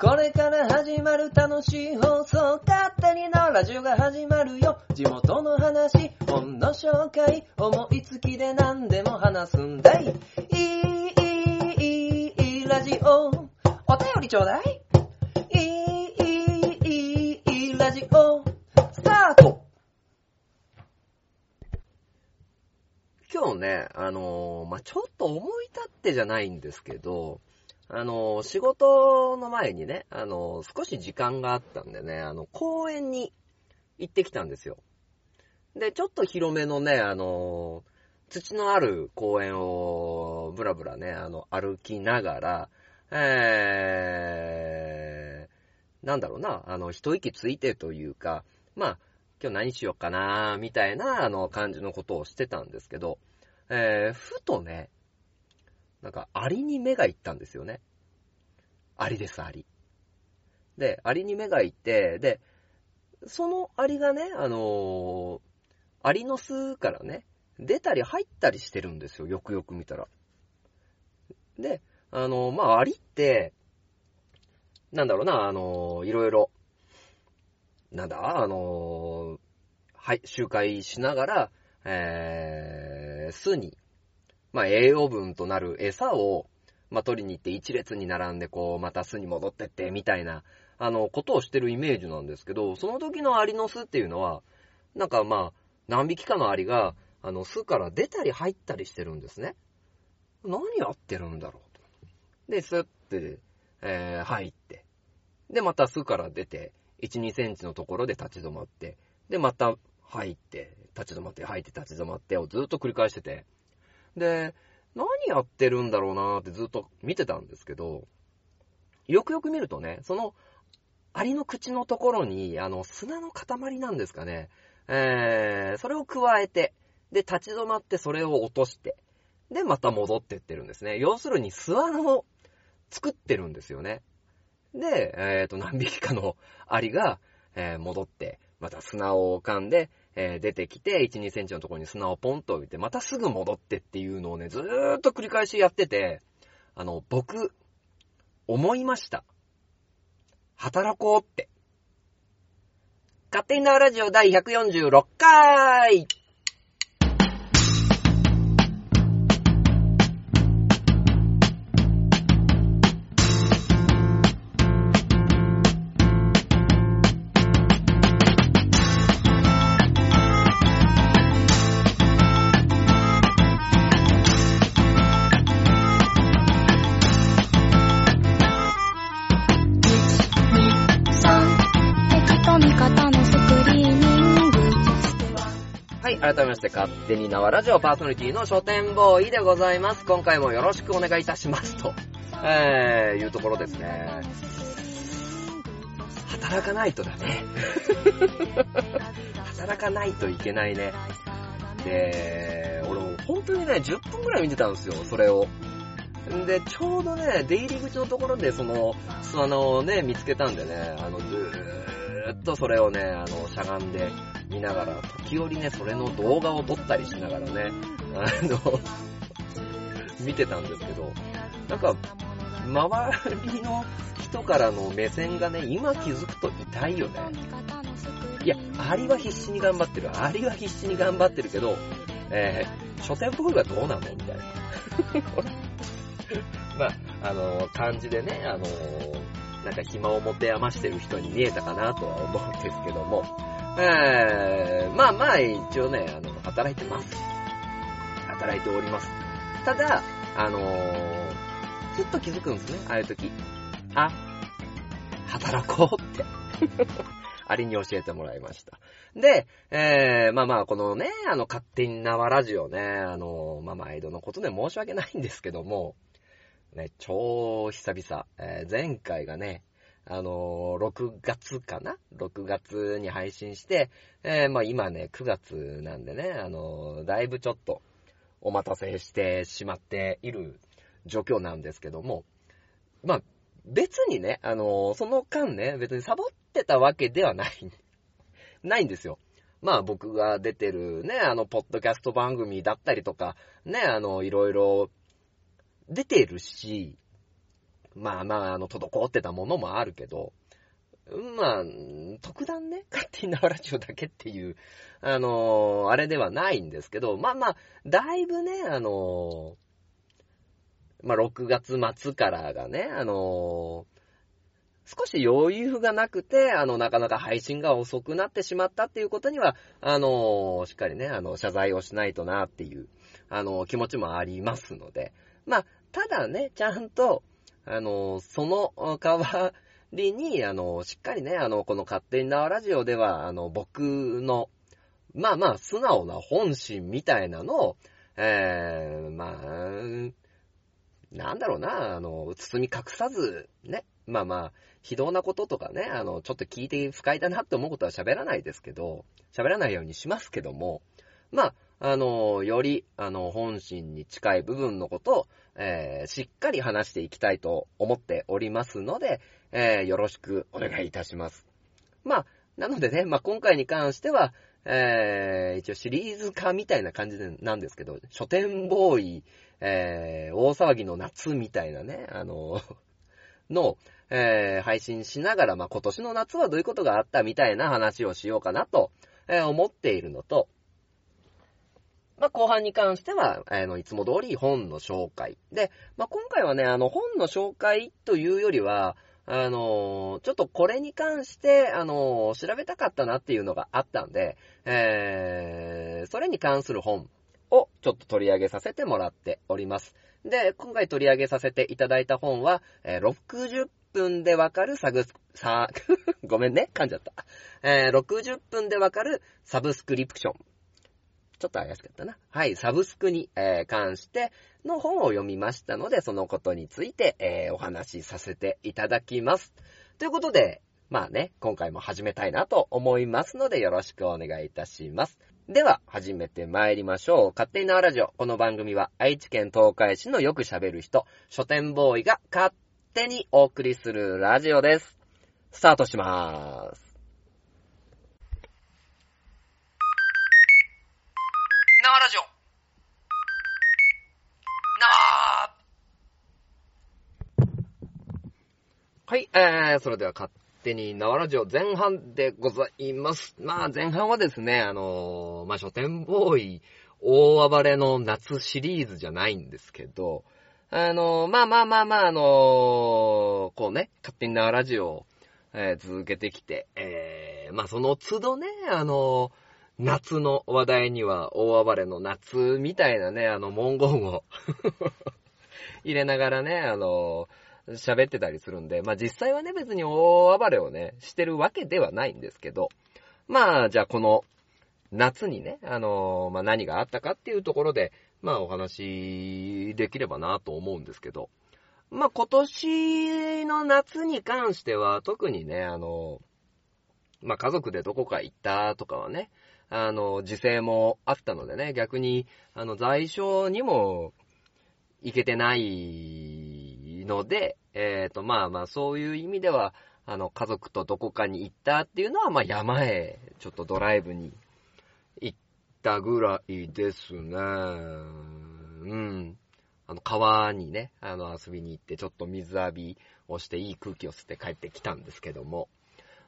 これから始まる楽しい放送、勝手にのラジオが始まるよ。地元の話、本の紹介、思いつきで何でも話すんだい。いい、いい、いい、ラジオ。お便りちょうだい。いい、いい、いい、いい、ラジオ。スタート今日ね、あのーまあ、ちょっと思い立ってじゃないんですけど、あの仕事の前にね、あの少し時間があったんでね、あの、公園に行ってきたんですよ。で、ちょっと広めのね、あの土のある公園を、ぶらぶらね、あの、歩きながら、えー、なんだろうな、あの、一息ついてというか、まあ、今日何しようかな、みたいな、あの、感じのことをしてたんですけど、えー、ふとね、なんか、アリに目が行ったんですよね。アリです、アリ。で、アリに目が行って、で、そのアリがね、あのーアリの巣からね、出たり入ったりしてるんですよ、よくよく見たら。で、あのーまあ、アリって、なんだろうな、あのーいろいろ、なんだ、あのはい、周回しながら、えー、巣に、まあ、栄養分となる餌を、まあ、取りに行って一列に並んで、こう、また巣に戻ってって、みたいな、あの、ことをしてるイメージなんですけど、その時のアリの巣っていうのは、なんかまあ、何匹かのアリが、あの、巣から出たり入ったりしてるんですね。何やってるんだろうと。で、スッて、えー、入って。で、また巣から出て、1、2センチのところで立ち止まって、で、また入って、立ち止まって、入って、立ち止まってをずっと繰り返してて、で、何やってるんだろうなーってずっと見てたんですけど、よくよく見るとね、その、アリの口のところに、あの、砂の塊なんですかね、えー、それを加えて、で、立ち止まってそれを落として、で、また戻ってってるんですね。要するに巣穴を作ってるんですよね。で、えっ、と、何匹かのアリが、えー戻って、また砂を噛んで、え出てきて、1、2センチのところに砂をポンと置いて、またすぐ戻ってっていうのをね、ずーっと繰り返しやってて、あの、僕、思いました。働こうって。勝手に縄ラジオ第146回改めまして、勝手に縄ラジオパーソナリティの書店ボーイでございます。今回もよろしくお願いいたします。と、えー、いうところですね。働かないとだね。働かないといけないね。で、俺も本当にね、10分くらい見てたんですよ、それを。で、ちょうどね、出入り口のところでその、巣穴をね、見つけたんでね、あの、ずーっとそれをね、あの、しゃがんで見ながら、時折ね、それの動画を撮ったりしながらね、あの、見てたんですけど、なんか、周りの人からの目線がね、今気づくと痛いよね。いや、アリは必死に頑張ってる。アリは必死に頑張ってるけど、えー、書店ボーイはどうなのみたいな。まあ、あの感じでね、あのなんか暇を持て余してる人に見えたかなとは思うんですけども、えー、まあまあ、一応ね、あの、働いてます。働いております。ただ、あのー、ふっと気づくんですね、ああいう時。あ、働こうって。あれに教えてもらいました。で、えー、まあまあ、このね、あの、勝手に縄ラジオね、あの、まあ毎度のことで申し訳ないんですけども、ね、超久々、えー前回がね、あのー6月かな ?6 月に配信して、えーまあ今ね、9月なんでね、あのーだいぶちょっとお待たせしてしまっている状況なんですけども、まあ、別にね、あのその間ね、別にサボってたわけではない、ないんですよ。まあ僕が出てるね、あの、ポッドキャスト番組だったりとか、ね、あの、いろいろ出てるし、まあまあ、あの、滞ってたものもあるけど、まあ、特段ね、勝手に縄ラジオだけっていう、あのーあれではないんですけど、まあまあ、だいぶね、あのーまあ6月末からがね、あのー少し余裕がなくて、あの、なかなか配信が遅くなってしまったっていうことには、あのしっかりね、あの、謝罪をしないとなっていう、あの気持ちもありますので、まあ、ただね、ちゃんと、あのその代わりに、あの、しっかりね、あの、この勝手に縄ラジオでは、あの、僕の、まあまあ、素直な本心みたいなのを、えー、まあ、なんだろうな、あの、包み隠さず、ね、まあまあ、非道なこととかね、あの、ちょっと聞いて不快だなって思うことは喋らないですけど、喋らないようにしますけども、まあ、あの、より、あの、本心に近い部分のことを、えー、しっかり話していきたいと思っておりますので、えー、よろしくお願いいたします。まあ、なのでね、まあ、今回に関しては、えー、一応シリーズ化みたいな感じでなんですけど、書店ボーイ、えー、大騒ぎの夏みたいなね、あの、の、えー、配信しながら、まあ、今年の夏はどういうことがあったみたいな話をしようかなと、えー思っているのと、まあ、後半に関しては、あの、いつも通り本の紹介。で、まあ、今回はね、あの、本の紹介というよりは、あの、ちょっとこれに関して、あの、調べたかったなっていうのがあったんで、えー、それに関する本をちょっと取り上げさせてもらっております。で、今回取り上げさせていただいた本は、えー60分でわかるサグス、さ、ごめんね、噛んじゃった。えー60分でわかるサブスクリプション。ちょっと怪しかったな。はい、サブスクに、えー関しての本を読みましたので、そのことについて、えーお話しさせていただきます。ということで、まあね、今回も始めたいなと思いますので、よろしくお願いいたします。では、始めて参りましょう。勝手に縄ラジオ。この番組は、愛知県東海市のよく喋る人、書店ボーイが勝手にお送りするラジオです。スタートしまーす。縄ラジオ。縄はい、えー、それでは勝手に縄ラジオ前半でございます。まあ前半はですね、あのーまあ書店ボーイ大暴れの夏シリーズじゃないんですけど、あのーまあまあまあまあ、あのーこうね、勝手に縄ラジオを、えー続けてきて、えー、まあその都度ね、あのー夏の話題には大暴れの夏みたいなね、あの文言を 入れながらね、あの、喋ってたりするんで、まあ実際はね、別に大暴れをね、してるわけではないんですけど、まあ、じゃあこの夏にね、あの、まあ何があったかっていうところで、まあお話できればなと思うんですけど、まあ今年の夏に関しては特にね、あの、まあ家族でどこか行ったとかはね、あの、時勢もあったのでね、逆に、あの、在所にも行けてないので、えっ、と、まあまあ、そういう意味では、あの、家族とどこかに行ったっていうのは、まあ、山へ、ちょっとドライブに行ったぐらいですね。うん。あの、川にね、あの、遊びに行って、ちょっと水浴びをして、いい空気を吸って帰ってきたんですけども。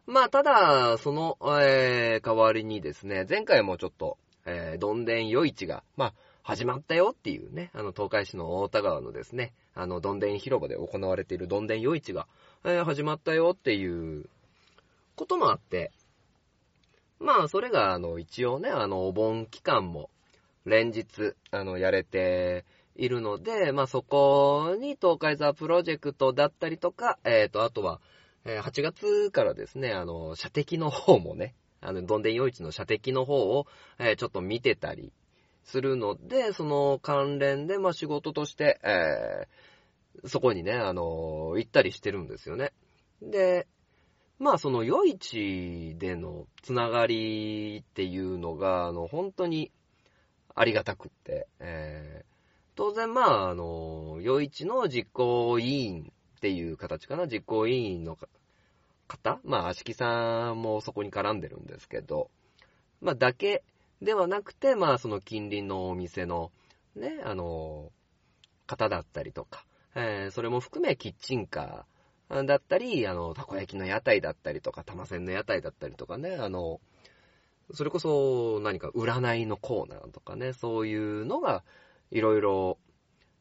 まあ、ただ、その、えー、代わりにですね、前回もちょっと、えー、どんでん夜市が、まあ、始まったよっていうね、あの、東海市の大田川のですね、あの、どんでん広場で行われているどんでん夜市が、えー始まったよっていうこともあって、まあ、それが、あの、一応ね、あの、お盆期間も、連日、あの、やれているので、まあ、そこに東海座プロジェクトだったりとか、えっ、と、あとは、えー8月からですね、あの、射的の方もね、あの、どんでん夜市の射的の方を、えーちょっと見てたりするので、その関連で、まあ、仕事として、えーそこにね、あの、行ったりしてるんですよね。で、まあ、その夜市でのつながりっていうのが、あの、本当にありがたくって、えー当然、まあ、あの、夜市の実行委員っていう形かな、実行委員の方まあ、足木さんもそこに絡んでるんですけど、まあ、だけではなくて、まあ、その近隣のお店の、ね、あの、方だったりとか、えーそれも含めキッチンカーだったり、あの、たこ焼きの屋台だったりとか、玉線の屋台だったりとかね、あの、それこそ何か占いのコーナーとかね、そういうのがいろいろ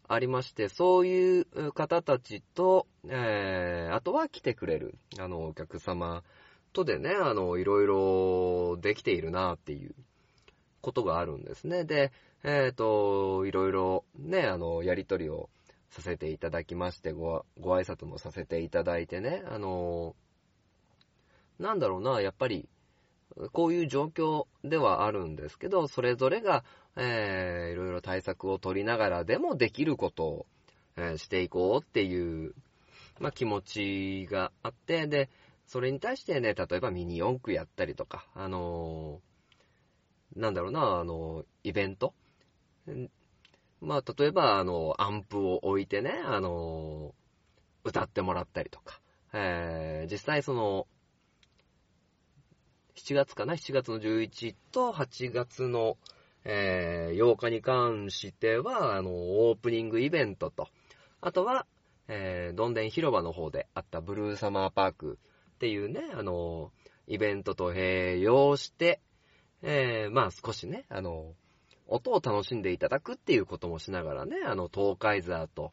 ありまして、そういう方たちと、えー、あとは来てくれる、あの、お客様とでね、あの、いろいろできているなっていうことがあるんですね。で、えっ、と、いろいろね、あの、やりとりをさせていただきまして、ご、ご挨拶もさせていただいてね、あの、なんだろうな、やっぱり、こういう状況ではあるんですけど、それぞれが、えー、いろいろ対策を取りながらでもできることを、えーしていこうっていう、まあ、気持ちがあって、で、それに対してね、例えばミニ四駆やったりとか、あのーなんだろうな、あの、イベント？まあ、例えば、あの、アンプを置いてね、あの、歌ってもらったりとか、えー実際その、7月かな ?7 月の11と8月の、えー8日に関しては、あの、オープニングイベントと、あとは、えーどんでん広場の方であったブルーサマーパークっていうね、あの、イベントと併用して、えーまあ少しね、あの、音を楽しんでいただくっていうこともしながらね、あの、東海ザーと、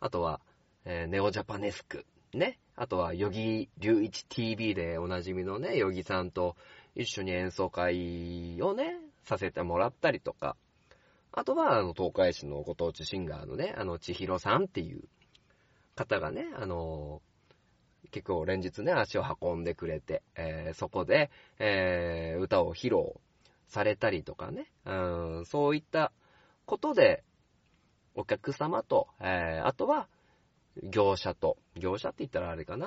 あとは、えーネオジャパネスク、ね、あとは、ヨギ隆一 TV でおなじみのね、ヨギさんと一緒に演奏会をね、させてもらったりとか、あとは、あの、東海市のご当地シンガーのね、あの、千尋さんっていう方がね、あの、結構連日ね、足を運んでくれて、えーそこで、えー歌を披露されたりとかね、うん、そういったことで、お客様と、えーあとは、業者と、業者って言ったらあれかな、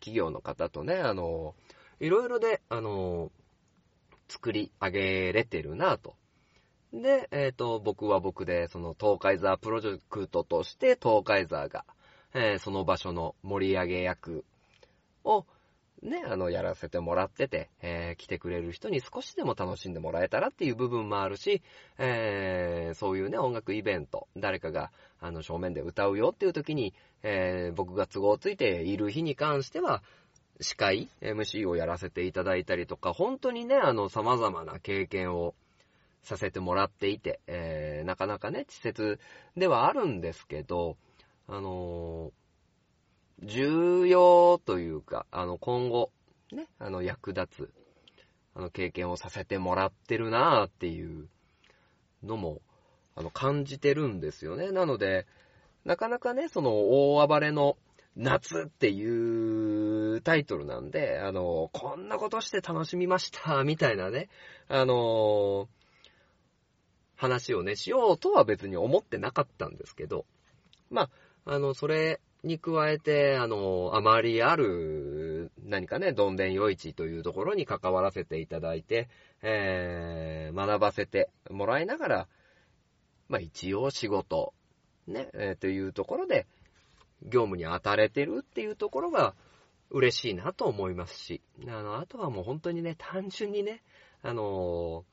企業の方とね、あの、いろいろで、あの、作り上げれてるなと。で、えっ、と、僕は僕で、その東海ザープロジェクトとして、東海ザーが、えーその場所の盛り上げ役を、ね、あの、やらせてもらってて、えー来てくれる人に少しでも楽しんでもらえたらっていう部分もあるし、えーそういうね、音楽イベント、誰かが、あの、正面で歌うよっていう時に、えー僕が都合ついている日に関しては、司会、MC をやらせていただいたりとか、本当にね、あの、様々な経験をさせてもらっていて、えーなかなかね、稚拙ではあるんですけど、あのー重要というか、あの、今後、ね、あの、役立つ、あの、経験をさせてもらってるなーっていうのも、あの、感じてるんですよね。なので、なかなかね、その、大暴れの夏っていうタイトルなんで、あの、こんなことして楽しみました、みたいなね、あの話をね、しようとは別に思ってなかったんですけど、まあ、あの、それに加えて、あの、あまりある、何かね、どんでん夜市というところに関わらせていただいて、えー、学ばせてもらいながら、まあ一応仕事、ね、えーというところで、業務に当たれてるっていうところが嬉しいなと思いますし、あの、あとはもう本当にね、単純にね、あの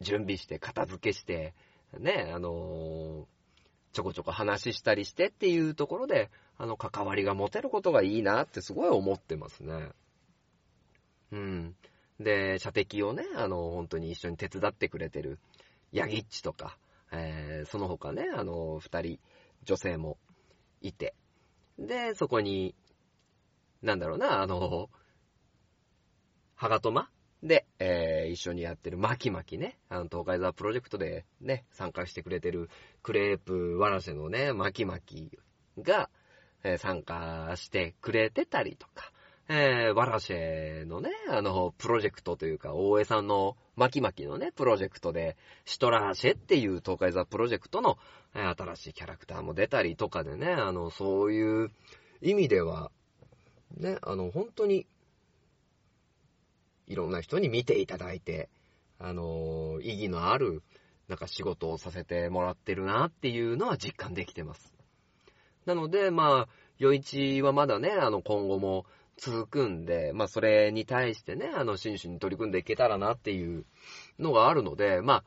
準備して、片付けして、ね、あのちょこちょこ話したりしてっていうところで、あの、関わりが持てることがいいなってすごい思ってますね。うん。で、射的をね、あの、本当に一緒に手伝ってくれてる、ヤギッチとか、えーその他ね、あの、二人、女性もいて、で、そこに、なんだろうな、あの、ハガトマ？で、えー一緒にやってるマキマキね、あの、東海ザプロジェクトでね、参加してくれてるクレープワラシェのね、マキマキが、えー参加してくれてたりとか、えーワラシェのね、あの、プロジェクトというか、大江さんのマキマキのね、プロジェクトで、シトラーシェっていう東海ザプロジェクトの、えー新しいキャラクターも出たりとかでね、あの、そういう意味では、ね、あの、本当に、いろんな人に見ていただいて、あの、意義のある、なんか仕事をさせてもらってるなっていうのは実感できてます。なので、まあ、余市はまだね、あの、今後も続くんで、まあ、それに対してね、あの、真摯に取り組んでいけたらなっていうのがあるので、まあ、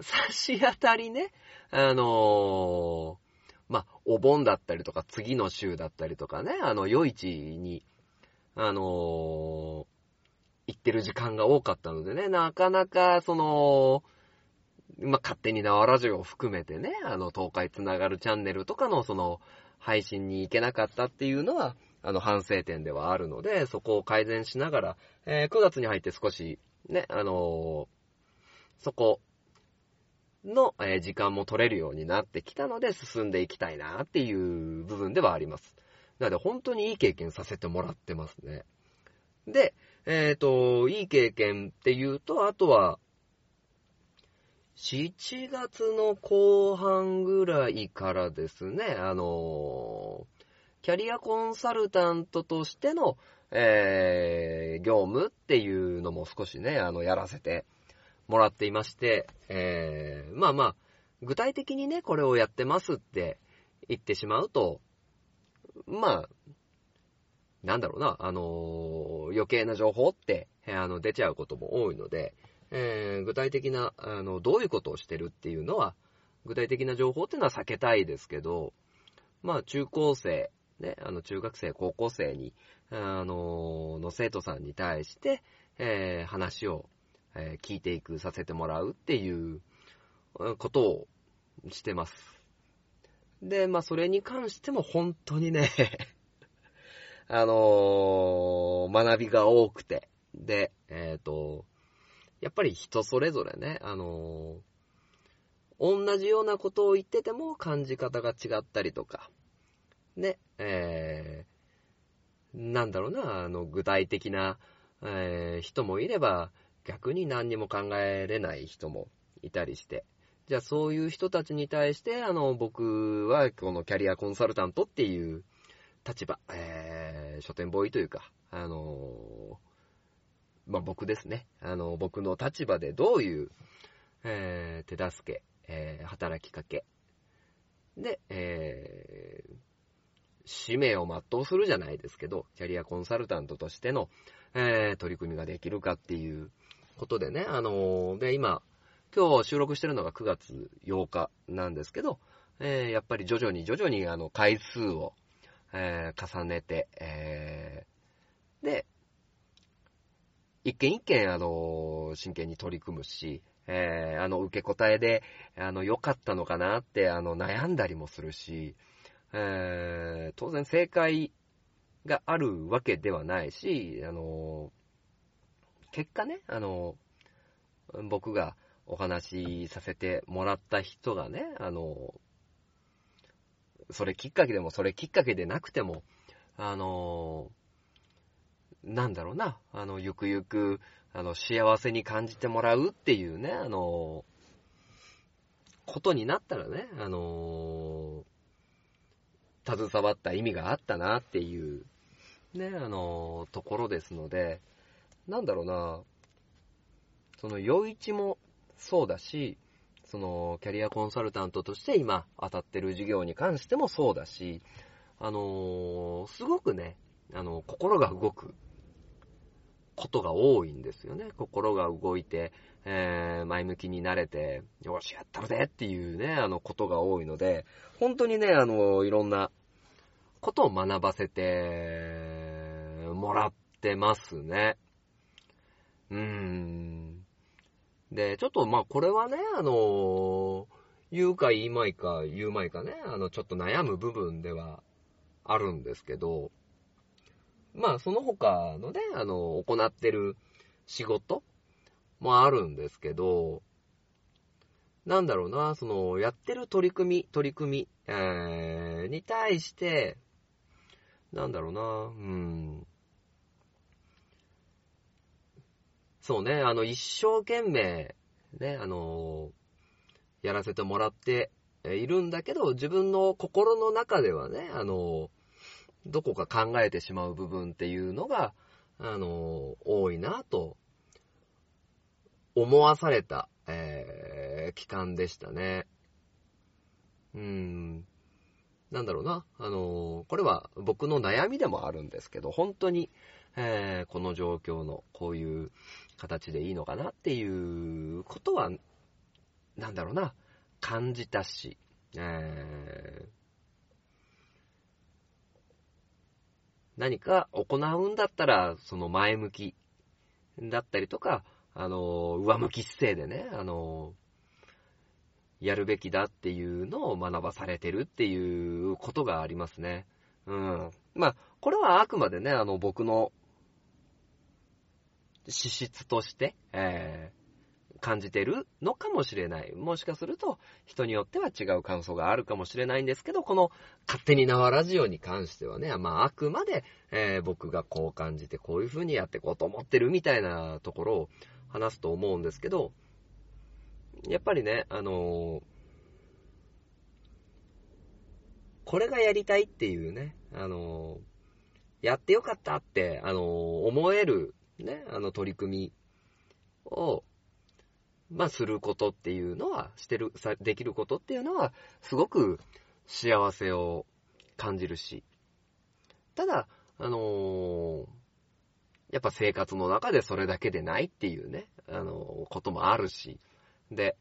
差し当たりね、あのーまあ、お盆だったりとか、次の週だったりとかね、あの、夜市に、あのー行ってる時間が多かったのでね、なかなか、その、まあ、勝手に縄ラジオを含めてね、あの、東海つながるチャンネルとかの、その、配信に行けなかったっていうのは、あの、反省点ではあるので、そこを改善しながら、えー9月に入って少し、ね、あのーそこの、えー時間も取れるようになってきたので、進んでいきたいなっていう部分ではあります。なので、本当にいい経験させてもらってますね。で、えっ、と、いい経験っていうと、あとは、7月の後半ぐらいからですね、あのキャリアコンサルタントとしての、えー業務っていうのも少しね、あの、やらせてもらっていまして、えーまあまあ、具体的にね、これをやってますって言ってしまうと、まあ、なんだろうな、あのー余計な情報って、あの、出ちゃうことも多いので、えー具体的な、あの、どういうことをしてるっていうのは、具体的な情報っていうのは避けたいですけど、まあ、中高生、ね、あの、中学生、高校生に、あのの生徒さんに対して、えー話を、えー聞いていく、させてもらうっていうことをしてます。で、まあ、それに関しても本当にね、あのー学びが多くて、で、えっ、と、やっぱり人それぞれね、あのー同じようなことを言ってても感じ方が違ったりとか、ね、えー、なんだろうな、あの、具体的な、えー人もいれば、逆に何にも考えれない人もいたりして、じゃあそういう人たちに対して、あの、僕はこのキャリアコンサルタントっていう立場、えー、書店ボーイというか、あのーまあ、僕ですね。あの、僕の立場でどういう、えー手助け、えー働きかけ、で、えー使命を全うするじゃないですけど、キャリアコンサルタントとしての、えー取り組みができるかっていうことでね、あのーで、今、今日収録してるのが9月8日なんですけど、えーやっぱり徐々に徐々にあの回数を、えー重ねて、えーで、一件一件あの真剣に取り組むし、えーあの受け答えであの良かったのかなってあの悩んだりもするし、えー当然正解があるわけではないし、あの結果ね、あの僕がお話しさせてもらった人がね、あの、それきっかけでも、それきっかけでなくても、あの、なんだろうな、あの、ゆくゆく、あの、幸せに感じてもらうっていうね、あの、ことになったらね、あの、携わった意味があったなっていう、ね、あの、ところですので、なんだろうな、その、余一もそうだし、その、キャリアコンサルタントとして今当たってる授業に関してもそうだし、あのすごくね、あの、心が動くことが多いんですよね。心が動いて、えー前向きになれて、よし、やったるでっていうね、あの、ことが多いので、本当にね、あの、いろんなことを学ばせてもらってますね。うーん。で、ちょっとまこれはね、あの、言うか言いまいか言うまいかね、あの、ちょっと悩む部分ではあるんですけど、まあその他のね、あの、行ってる仕事もあるんですけど、なんだろうな、その、やってる取り組み、取り組み、えー、に対して、なんだろうな、うん。そうね、あの、一生懸命、ね、あの、やらせてもらっているんだけど、自分の心の中ではね、あの、どこか考えてしまう部分っていうのが、あの、多いなと、思わされた、えー期間でしたね。うん。なんだろうな。あの、これは僕の悩みでもあるんですけど、本当に、えーこの状況のこういう形でいいのかなっていうことは、なんだろうな、感じたし、え何か行うんだったら、その前向きだったりとか、あの、上向き姿勢でね、あの、やるべきだっていうのを学ばされてるっていうことがありますね。うん。まあ、これはあくまでね、あの、僕の資質として、えー感じてるのかもしれない。もしかすると、人によっては違う感想があるかもしれないんですけど、この勝手に縄ラジオに関してはね、まあ、あくまで、えー僕がこう感じて、こういう風にやっていこうと思ってるみたいなところを話すと思うんですけど、やっぱりね、あのーこれがやりたいっていうね、あのーやってよかったって、あの思える、ね、あの取り組みを、まあ、することっていうのは、してる、さできることっていうのは、すごく幸せを感じるし、ただ、あのーやっぱ生活の中でそれだけでないっていうね、あのこともあるし、で、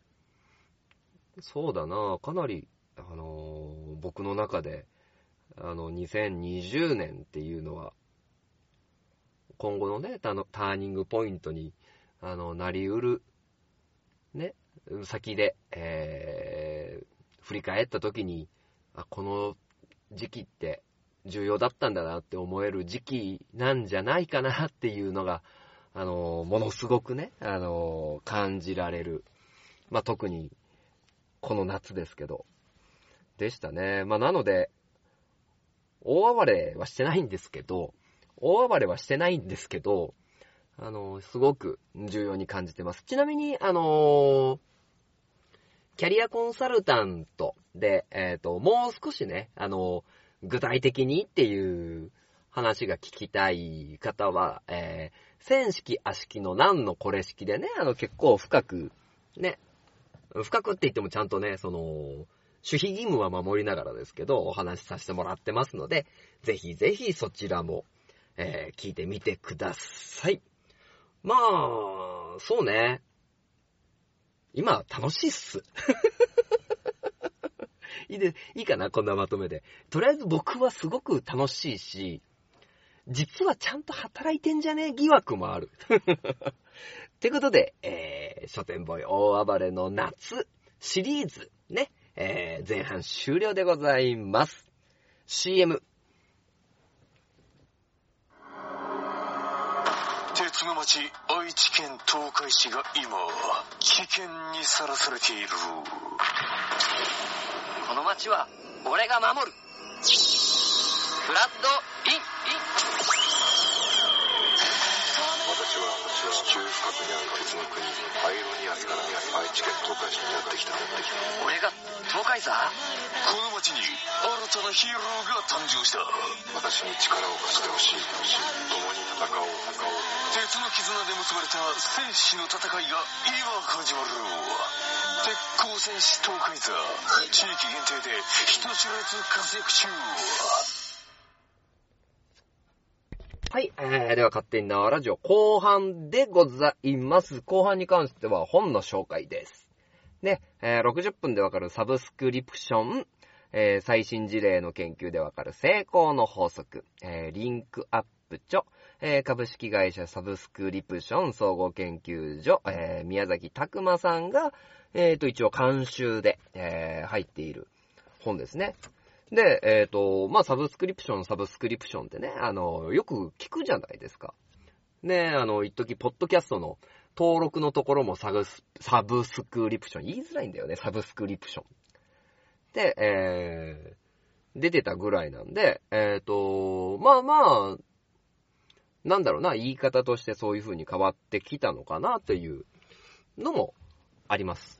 そうだな、かなり、あの僕の中で、あの、2020年っていうのは、今後のね、タのターニングポイントに、あの、なりうる、ね、先で、えー、振り返った時に、あ、この時期って重要だったんだなって思える時期なんじゃないかなっていうのが、あの、ものすごくね、あの、感じられる。まあ、特に、この夏ですけど、でしたね。まあ、なので、大暴れはしてないんですけど、大暴れはしてないんですけど、あの、すごく重要に感じてます。ちなみに、あのキャリアコンサルタントで、えっ、と、もう少しね、あの具体的にっていう話が聞きたい方は、えー、線式、足式の何のこれ式でね、あの、結構深く、ね、深くって言ってもちゃんとね、その、守秘義務は守りながらですけど、お話しさせてもらってますので、ぜひぜひそちらも、えー聞いてみてください。まあ、そうね。今、楽しいっす。いいで、いいかなこんなまとめで。とりあえず僕はすごく楽しいし、実はちゃんと働いてんじゃねえ疑惑もある。ってことで、えー、書店ボーイ大暴れの夏シリーズ、ね、えー、前半終了でございます。CM。鉄の町愛知県東海市が今危険にさらされているこの町は俺が守る。フラッド私は地球深くにある鉄の国アイロニアスから愛知県東海市にやってきた俺が東海座？この町に新たなヒーローが誕生した。私に力を貸してほしい。共に戦おう。戦おう鉄の絆で結ばれた戦士の戦いが今始まる。鉄鋼戦士東海座。地域限定で人知れず活躍中。はい、えー、では勝手に縄ラジオ後半でございます。後半に関しては本の紹介です。ね、えー60分でわかるサブスクリプション、えー最新事例の研究でわかる成功の法則、えーリンクアップ著、えー株式会社サブスクリプション総合研究所、えー宮崎拓馬さんが、えーと、一応監修で、えー入っている本ですね。で、えっ、と、まあ、サブスクリプション、サブスクリプションってね、あの、よく聞くじゃないですか。ね、あの、一時ポッドキャストの登録のところもサブス、サブスクリプション。言いづらいんだよね、サブスクリプション。で、えー、出てたぐらいなんで、えっ、と、まあまあ、なんだろうな、言い方としてそういう風に変わってきたのかなというのもあります。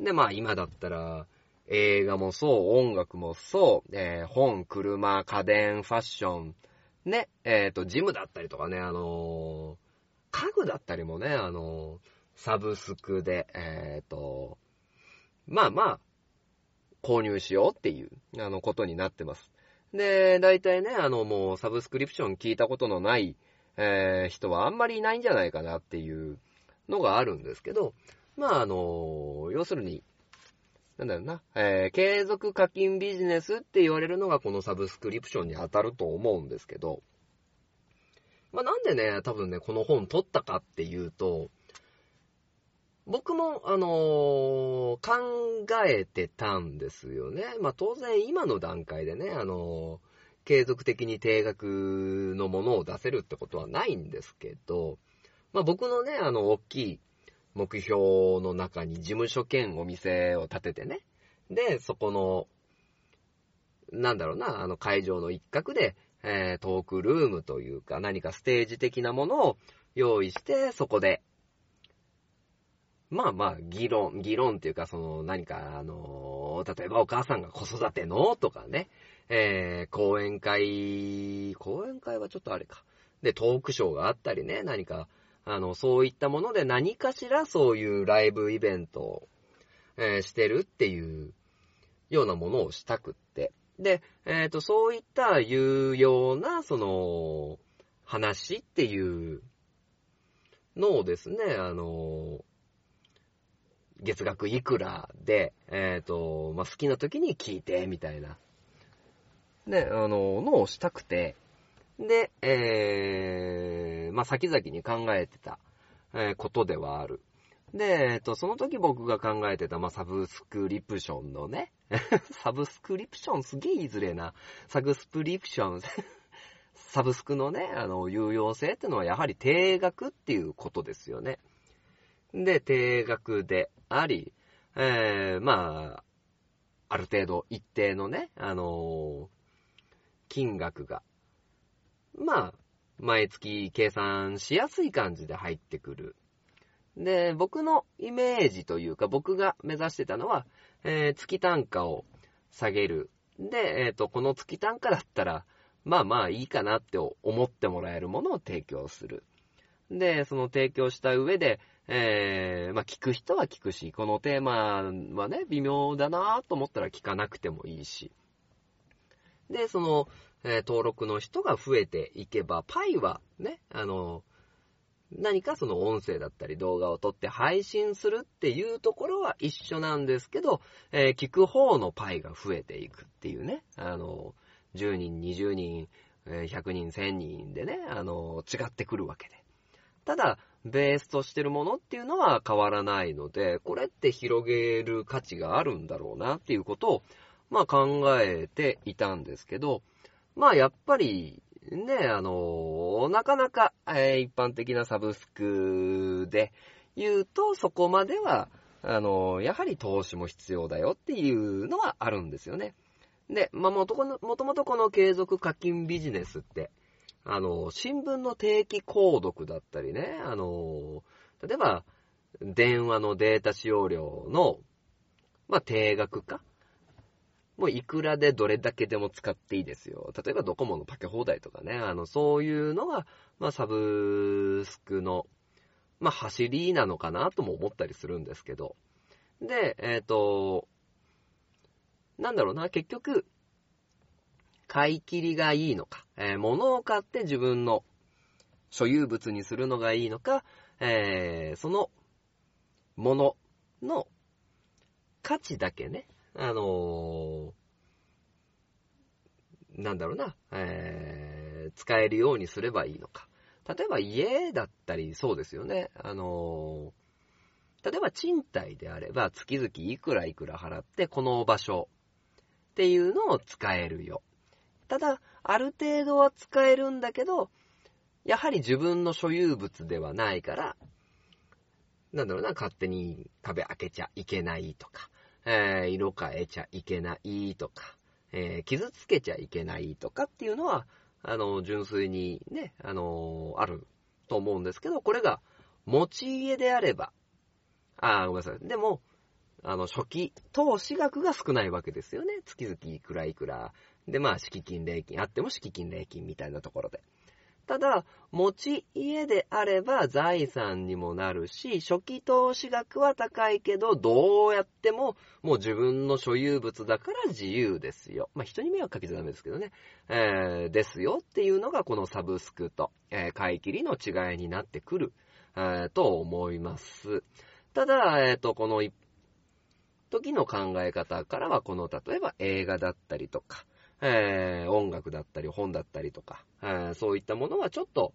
で、まあ今だったら、映画もそう、音楽もそう、えー本、車、家電、ファッション、ね、えっ、と、ジムだったりとかね、あのー家具だったりもね、あのサブスクで、えっ、と、まあまあ、購入しようっていう、あの、ことになってます。で、大体ね、あの、もう、サブスクリプション聞いたことのない、え人はあんまりいないんじゃないかなっていうのがあるんですけど、まあ、あの、要するに、なんだろうな、えー継続課金ビジネスって言われるのがこのサブスクリプションに当たると思うんですけど、まあ、なんでね、多分ね、この本取ったかっていうと、僕も、あのー考えてたんですよね。まあ、当然今の段階でね、あのー継続的に定額のものを出せるってことはないんですけど、まあ、僕のね、あの、大きい目標の中に事務所兼お店を建ててね、で、そこの、なんだろうな、あの会場の一角で、えートークルームというか何かステージ的なものを用意して、そこで、まあまあ、議論、議論っていうか、その何か、あの例えばお母さんが子育てのとかね、えー講演会、講演会はちょっとあれか。で、トークショーがあったりね、何か、あの、そういったもので何かしらそういうライブイベントを、えーしてるっていうようなものをしたくって。で、えっ、と、そういった有用な、その、話っていうのをですね、あの、月額いくらで、えっ、と、まあ、好きな時に聞いて、みたいな、ね、あの、のをしたくて、で、えー、まあ、先々に考えてた、えーことではある。で、えっと、その時僕が考えてた、まあ、サブスクリプションのね、サブスクリプションすげえいづれな。サブスクリプション、サブスクのね、あの、有用性ってのはやはり定額っていうことですよね。で、定額であり、えー、まあ、ある程度一定のね、あのー金額が、まあ、毎月計算しやすい感じで入ってくる。で、僕のイメージというか、僕が目指してたのは、えー月単価を下げる。で、えっ、と、この月単価だったら、まあまあいいかなって思ってもらえるものを提供する。で、その提供した上で、えーまあ聞く人は聞くし、このテーマはね、微妙だなと思ったら聞かなくてもいいし。で、その、えー登録の人が増えていけば、パイはね、あの、何かその音声だったり動画を撮って配信するっていうところは一緒なんですけど、えー聞く方のパイが増えていくっていうね、あの、10人、20人、100人、1000人でね、あの、違ってくるわけで。ただ、ベースとしてるものっていうのは変わらないので、これって広げる価値があるんだろうなっていうことを、まあ考えていたんですけど、まあやっぱり、ね、あの、なかなか、えー一般的なサブスクで言うと、そこまでは、あの、やはり投資も必要だよっていうのはあるんですよね。で、まあ、もとこのもともとこの継続課金ビジネスって、あの、新聞の定期購読だったりね、あの、例えば、電話のデータ使用量の、まあ、定額化もういくらでどれだけでも使っていいですよ。例えばドコモのパケ放題とかね、あの、そういうのが、まあ、サブスクの、まあ、走りなのかなとも思ったりするんですけど。で、えっ、と、なんだろうな、結局、買い切りがいいのか、えー物を買って自分の所有物にするのがいいのか、えーそのものの価値だけね、あのーなんだろうな、えー使えるようにすればいいのか。例えば家だったりそうですよね。あのー例えば賃貸であれば月々いくらいくら払ってこの場所っていうのを使えるよ。ただ、ある程度は使えるんだけど、やはり自分の所有物ではないから、なんだろうな、勝手に壁開けちゃいけないとか、えー色変えちゃいけないとか、えー傷つけちゃいけないとかっていうのは、あの、純粋にね、あのあると思うんですけど、これが持ち家であれば、あごめんなさい。でも、あの、初期投資額が少ないわけですよね。月々いくらいくら。で、まあ、敷金、礼金、あっても敷金、礼金みたいなところで。ただ、持ち家であれば財産にもなるし、初期投資額は高いけど、どうやっても、もう自分の所有物だから自由ですよ。まあ、人に迷惑かけちゃダメですけどね。えー、ですよっていうのがこのサブスクと、えー買い切りの違いになってくる、えーと思います。ただ、えっ、と、この一時の考え方からは、この、例えば映画だったりとか、えー音楽だったり本だったりとか、えーそういったものはちょっと、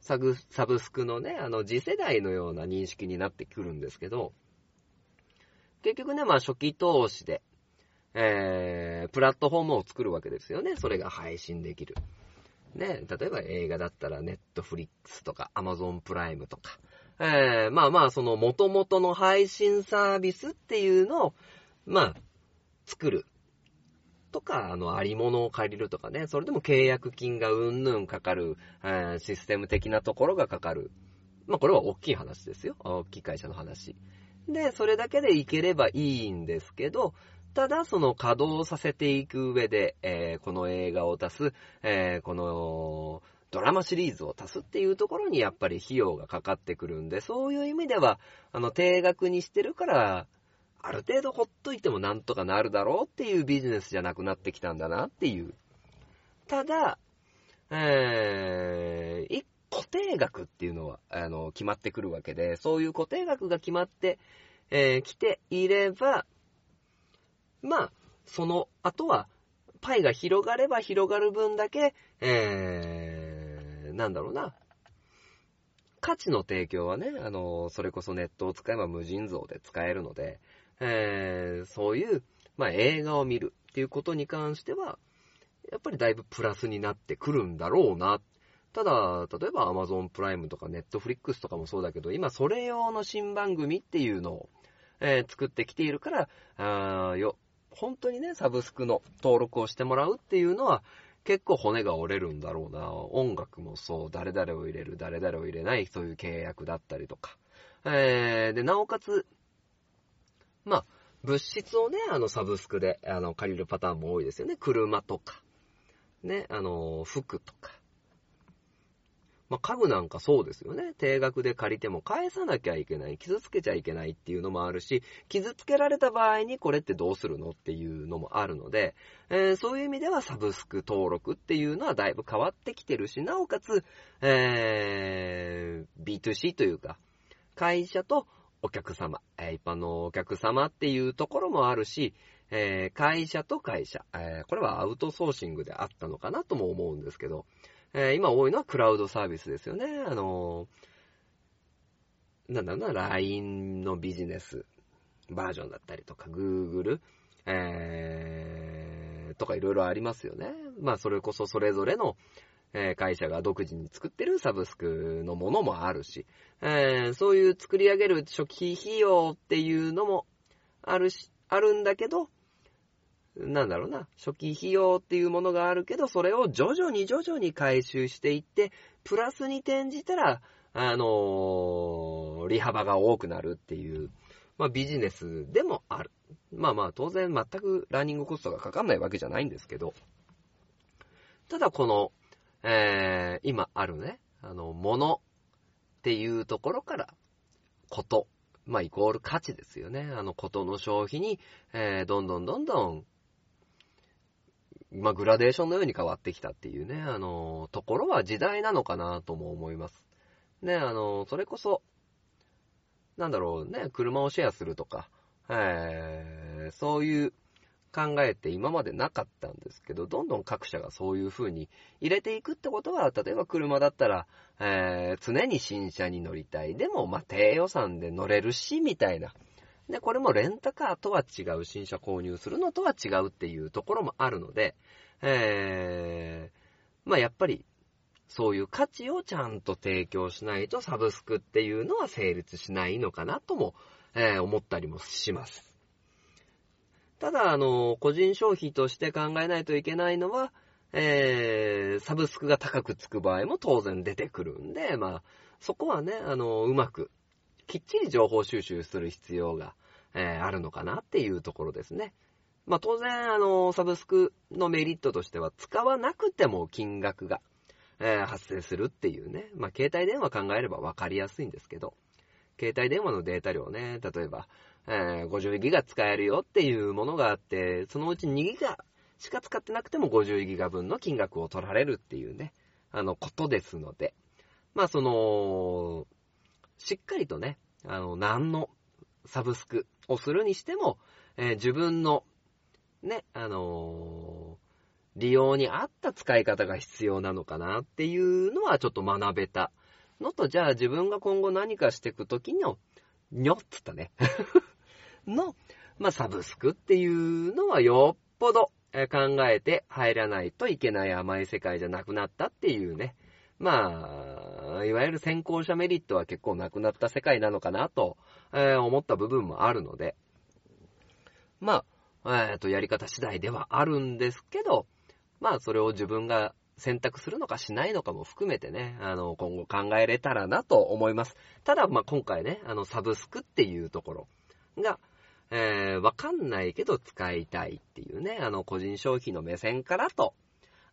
サブサブスクのね、あの、次世代のような認識になってくるんですけど、結局ね、まあ初期投資で、えー、プラットフォームを作るわけですよね。それが配信できる。ね、例えば映画だったらネットフリックスとかアマゾンプライムとか、えー、まあまあその元々の配信サービスっていうのを、まあ、作る。とか、あの、ありものを借りるとかね、それでも契約金がうんぬんかかる、システム的なところがかかる。まあこれは大きい話ですよ。大きい会社の話。で、それだけでいければいいんですけど、ただその稼働させていく上で、えーこの映画を足す、えーこのドラマシリーズを足すっていうところにやっぱり費用がかかってくるんで、そういう意味では、あの、定額にしてるから、ある程度ほっといてもなんとかなるだろうっていうビジネスじゃなくなってきたんだなっていう。ただ、えー、固定額っていうのは、あの、決まってくるわけで、そういう固定額が決まって、えー来ていれば、まあ、その後は、パイが広がれば広がる分だけ、えー、なんだろうな。価値の提供はね、あの、それこそネットを使えば無尽蔵で使えるので、えー、そういう、まあ、映画を見るっていうことに関しては、やっぱりだいぶプラスになってくるんだろうな。ただ、例えば Amazon プライムとか Netflix とかもそうだけど、今それ用の新番組っていうのを、えー作ってきているから、あよ、本当にね、サブスクの登録をしてもらうっていうのは、結構骨が折れるんだろうな。音楽もそう、誰々を入れる、誰々を入れない、そういう契約だったりとか。えー、で、なおかつ、まあ、物質をね、あの、サブスクで、あの、借りるパターンも多いですよね。車とか、ね、あの、服とか。まあ、家具なんかそうですよね。定額で借りても返さなきゃいけない、傷つけちゃいけないっていうのもあるし、傷つけられた場合にこれってどうするのっていうのもあるので、えーそういう意味ではサブスク登録っていうのはだいぶ変わってきてるし、なおかつ、えー B2C というか、会社とお客様、一般のお客様っていうところもあるし、会社と会社、これはアウトソーシングであったのかなとも思うんですけど、今多いのはクラウドサービスですよね。あのなんだろうな、LINE のビジネスバージョンだったりとか、Google、えー、とかいろいろありますよね。まあそれこそそれぞれの、えー会社が独自に作ってるサブスクのものもあるし、えーそういう作り上げる初期費用っていうのもあるし、あるんだけど、なんだろうな、初期費用っていうものがあるけど、それを徐々に徐々に回収していって、プラスに転じたら、あのー利幅が多くなるっていう、まあビジネスでもある。まあまあ当然全くランニングコストがかかんないわけじゃないんですけど、ただこの、えー、今あるね、あの、ものっていうところから、こと、まあイコール価値ですよね。あのことの消費に、えー、どんどんどんどん、まあグラデーションのように変わってきたっていうね、あの、ところは時代なのかなとも思います。ね、あの、それこそ、なんだろうね、車をシェアするとか、えー、そういう考えて今までなかったんですけど、どんどん各社がそういう風に入れていくってことは、例えば車だったら、えー、常に新車に乗りたい。でも、ま、低予算で乗れるし、みたいな。で、これもレンタカーとは違う、新車購入するのとは違うっていうところもあるので、えー、まあ、やっぱり、そういう価値をちゃんと提供しないとサブスクっていうのは成立しないのかなとも、えー思ったりもします。ただ、あの、個人消費として考えないといけないのは、えー、サブスクが高くつく場合も当然出てくるんで、まあ、そこはね、あの、うまく、きっちり情報収集する必要が、えーあるのかなっていうところですね。まあ当然、あの、サブスクのメリットとしては、使わなくても金額が、えー発生するっていうね。まあ携帯電話考えればわかりやすいんですけど、携帯電話のデータ量ね、例えば、えー50ギガ使えるよっていうものがあって、そのうち2ギガしか使ってなくても50ギガ分の金額を取られるっていうね、あの、ことですので、まあその、しっかりとね、あの、何のサブスクをするにしても、えー自分の、ね、あのー利用に合った使い方が必要なのかなっていうのはちょっと学べた、のと、じゃあ自分が今後何かしていくときの、にょっつったね。の、まあ、サブスクっていうのはよっぽど考えて入らないといけない甘い世界じゃなくなったっていうね。まあ、いわゆる先行者メリットは結構なくなった世界なのかなと、えー思った部分もあるので、まあ、えっ、と、やり方次第ではあるんですけど、まあ、それを自分が選択するのかしないのかも含めてね、あの、今後考えれたらなと思います。ただ、まあ、今回ね、あの、サブスクっていうところが、えーわかんないけど使いたいっていうね、あの、個人消費の目線からと、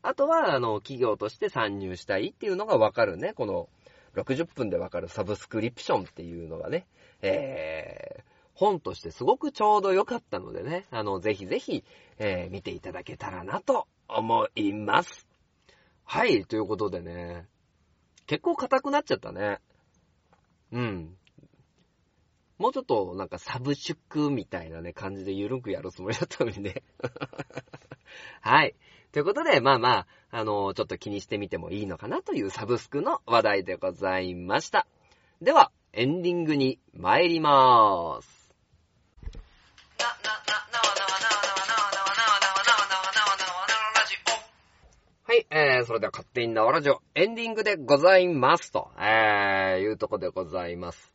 あとは、あの、企業として参入したいっていうのがわかるね、この、60分でわかるサブスクリプションっていうのがね、えー、本としてすごくちょうど良かったのでね、あの、ぜひぜひ、えー見ていただけたらなと思います。はい、ということでね、結構硬くなっちゃったね。うん。もうちょっとなんかサブ宿みたいなね、感じでゆるくやるつもりだったのにね。はい。ということで、まあまあ、あのちょっと気にしてみてもいいのかなというサブスクの話題でございました。では、エンディングに参りまーす。い、えー、それでは勝手に縄ラジオエンディングでございますと、えー、いうとこでございます。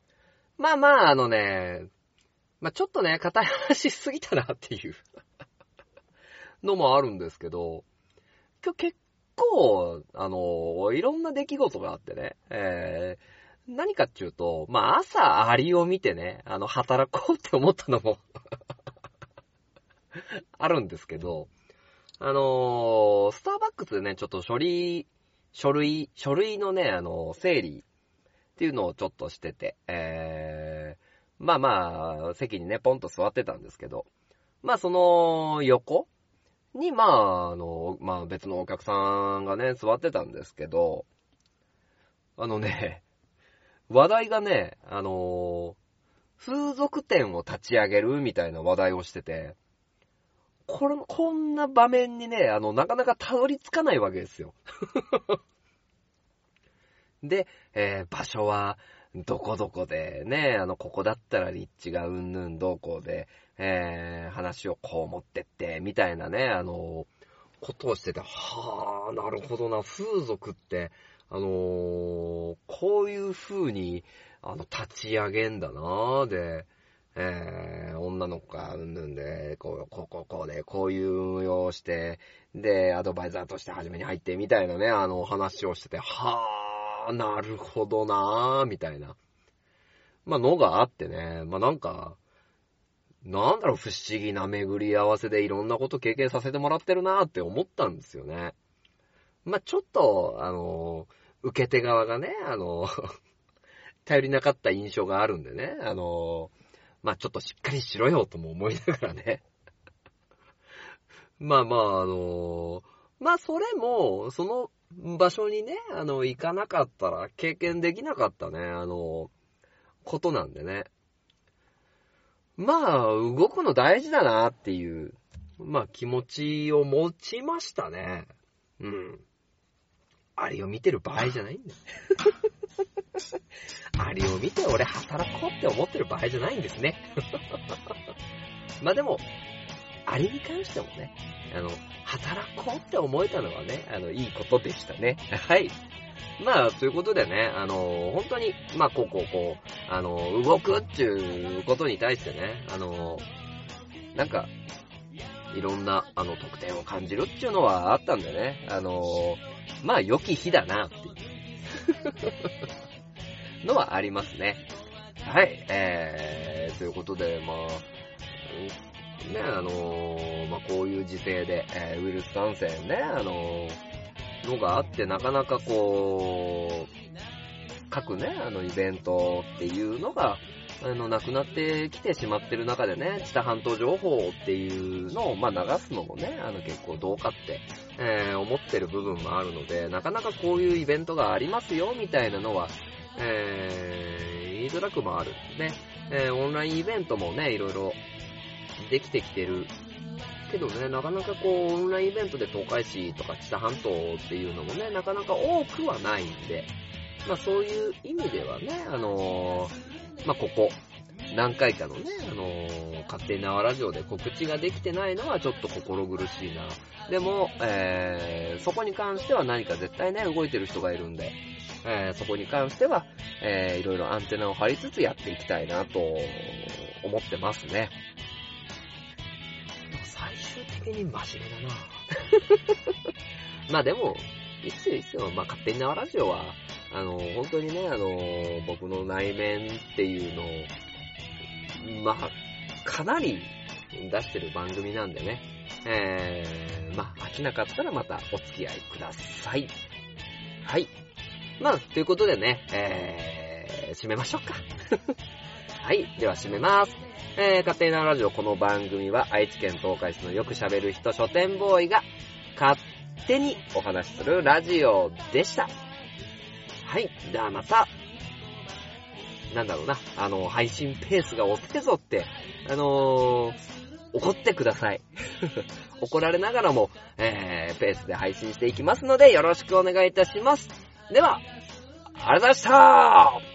まあまあ、あのね、まあちょっとね、硬い話しすぎたなっていう のもあるんですけど、今日結構、あの、いろんな出来事があってね、えー、何かっていうと、まあ朝アリを見てね、あの、働こうって思ったのも あるんですけど、あのースターバックスでね、ちょっと処理、書類、書類のね、あの、整理っていうのをちょっとしてて、えー、まあまあ、席にね、ポンと座ってたんですけど、まあその横に、まあ、あの、まあ別のお客さんがね、座ってたんですけど、あのね、話題がね、あの風俗店を立ち上げるみたいな話題をしてて、これ、こんな場面にね、あの、なかなかたどり着かないわけですよ。で、えー場所は、どこどこで、ね、あの、ここだったら立地がうんぬんどうこうで、えー話をこう持ってって、みたいなね、あの、ことをしてて、はあ、なるほどな、風俗って、あのーこういう風に、あの、立ち上げんだなで、えー女の子がうんぬんで、こう、こう、こう、こうで、こういう運用をして、で、アドバイザーとして初めに入って、みたいなね、あの、お話をしてて、はあ、なるほどなぁみたいな。まあ、のがあってね、まあ、なんか、なんだろう、不思議な巡り合わせでいろんなこと経験させてもらってるなぁって思ったんですよね。まあ、ちょっと、あの、受け手側がね、あの、頼りなかった印象があるんでね、あの、まあ、ちょっとしっかりしろよとも思いながらね。まあまあ、あの、まあ、それも、その場所にね、あの、行かなかったら経験できなかったね、あの、ことなんでね。まあ、動くの大事だなっていう、まあ気持ちを持ちましたね。うん。あれを見てる場合じゃないんだよ。あれを見て俺働こうって思ってる場合じゃないんですね。まあでも、あれに関してもね、あの、働こうって思えたのはね、あの、いいことでしたね。はい。まあ、ということでね、あの、本当に、まあ、こうこうこう、あの、動くっていうことに対してね、あの、なんか、いろんな、あの、特典を感じるっていうのはあったんでね、あの、まあ、良き日だな、っていうのはありますね。はい、えー、ということで、まあ、ね、あのまあ、こういう時勢で、えーウイルス感染ね、あののがあって、なかなかこう、各ね、あの、イベントっていうのが、あの、なくなってきてしまってる中でね、知多半島情報っていうのを、まあ、流すのもね、あの、結構どうかって、えー思ってる部分もあるので、なかなかこういうイベントがありますよ、みたいなのは、えー言いづらくもある。ね、えーオンラインイベントもね、いろいろできてきてるけどね、なかなかこう、オンラインイベントで東海市とか北半島っていうのもね、なかなか多くはないんで、まあそういう意味ではね、あのーまあここ、何回かのね、あのー勝手に縄ラジオで告知ができてないのはちょっと心苦しいな。でも、えー、そこに関しては何か絶対ね、動いてる人がいるんで、えー、そこに関しては、えー、いろいろアンテナを張りつつやっていきたいなと思ってますね。最終的に真面目だな まあでも、いいっすよいいっすよ。まあ勝手に縄ラジオは、あの、本当にね、あの、僕の内面っていうのを、まあ、かなり出してる番組なんでね。えー、まあ、飽きなかったらまたお付き合いください。はい。まあ、ということでね、えー、締めましょうか。はい。では締めます。えー、勝手になラジオこの番組は愛知県東海市のよく喋る人書店ボーイが勝手にお話しするラジオでした。はい。ではまた、なんだろうな、あの、配信ペースが遅いぞって、あのー、怒ってください。怒られながらも、えー、ペースで配信していきますので、よろしくお願いいたします。では、ありがとうございました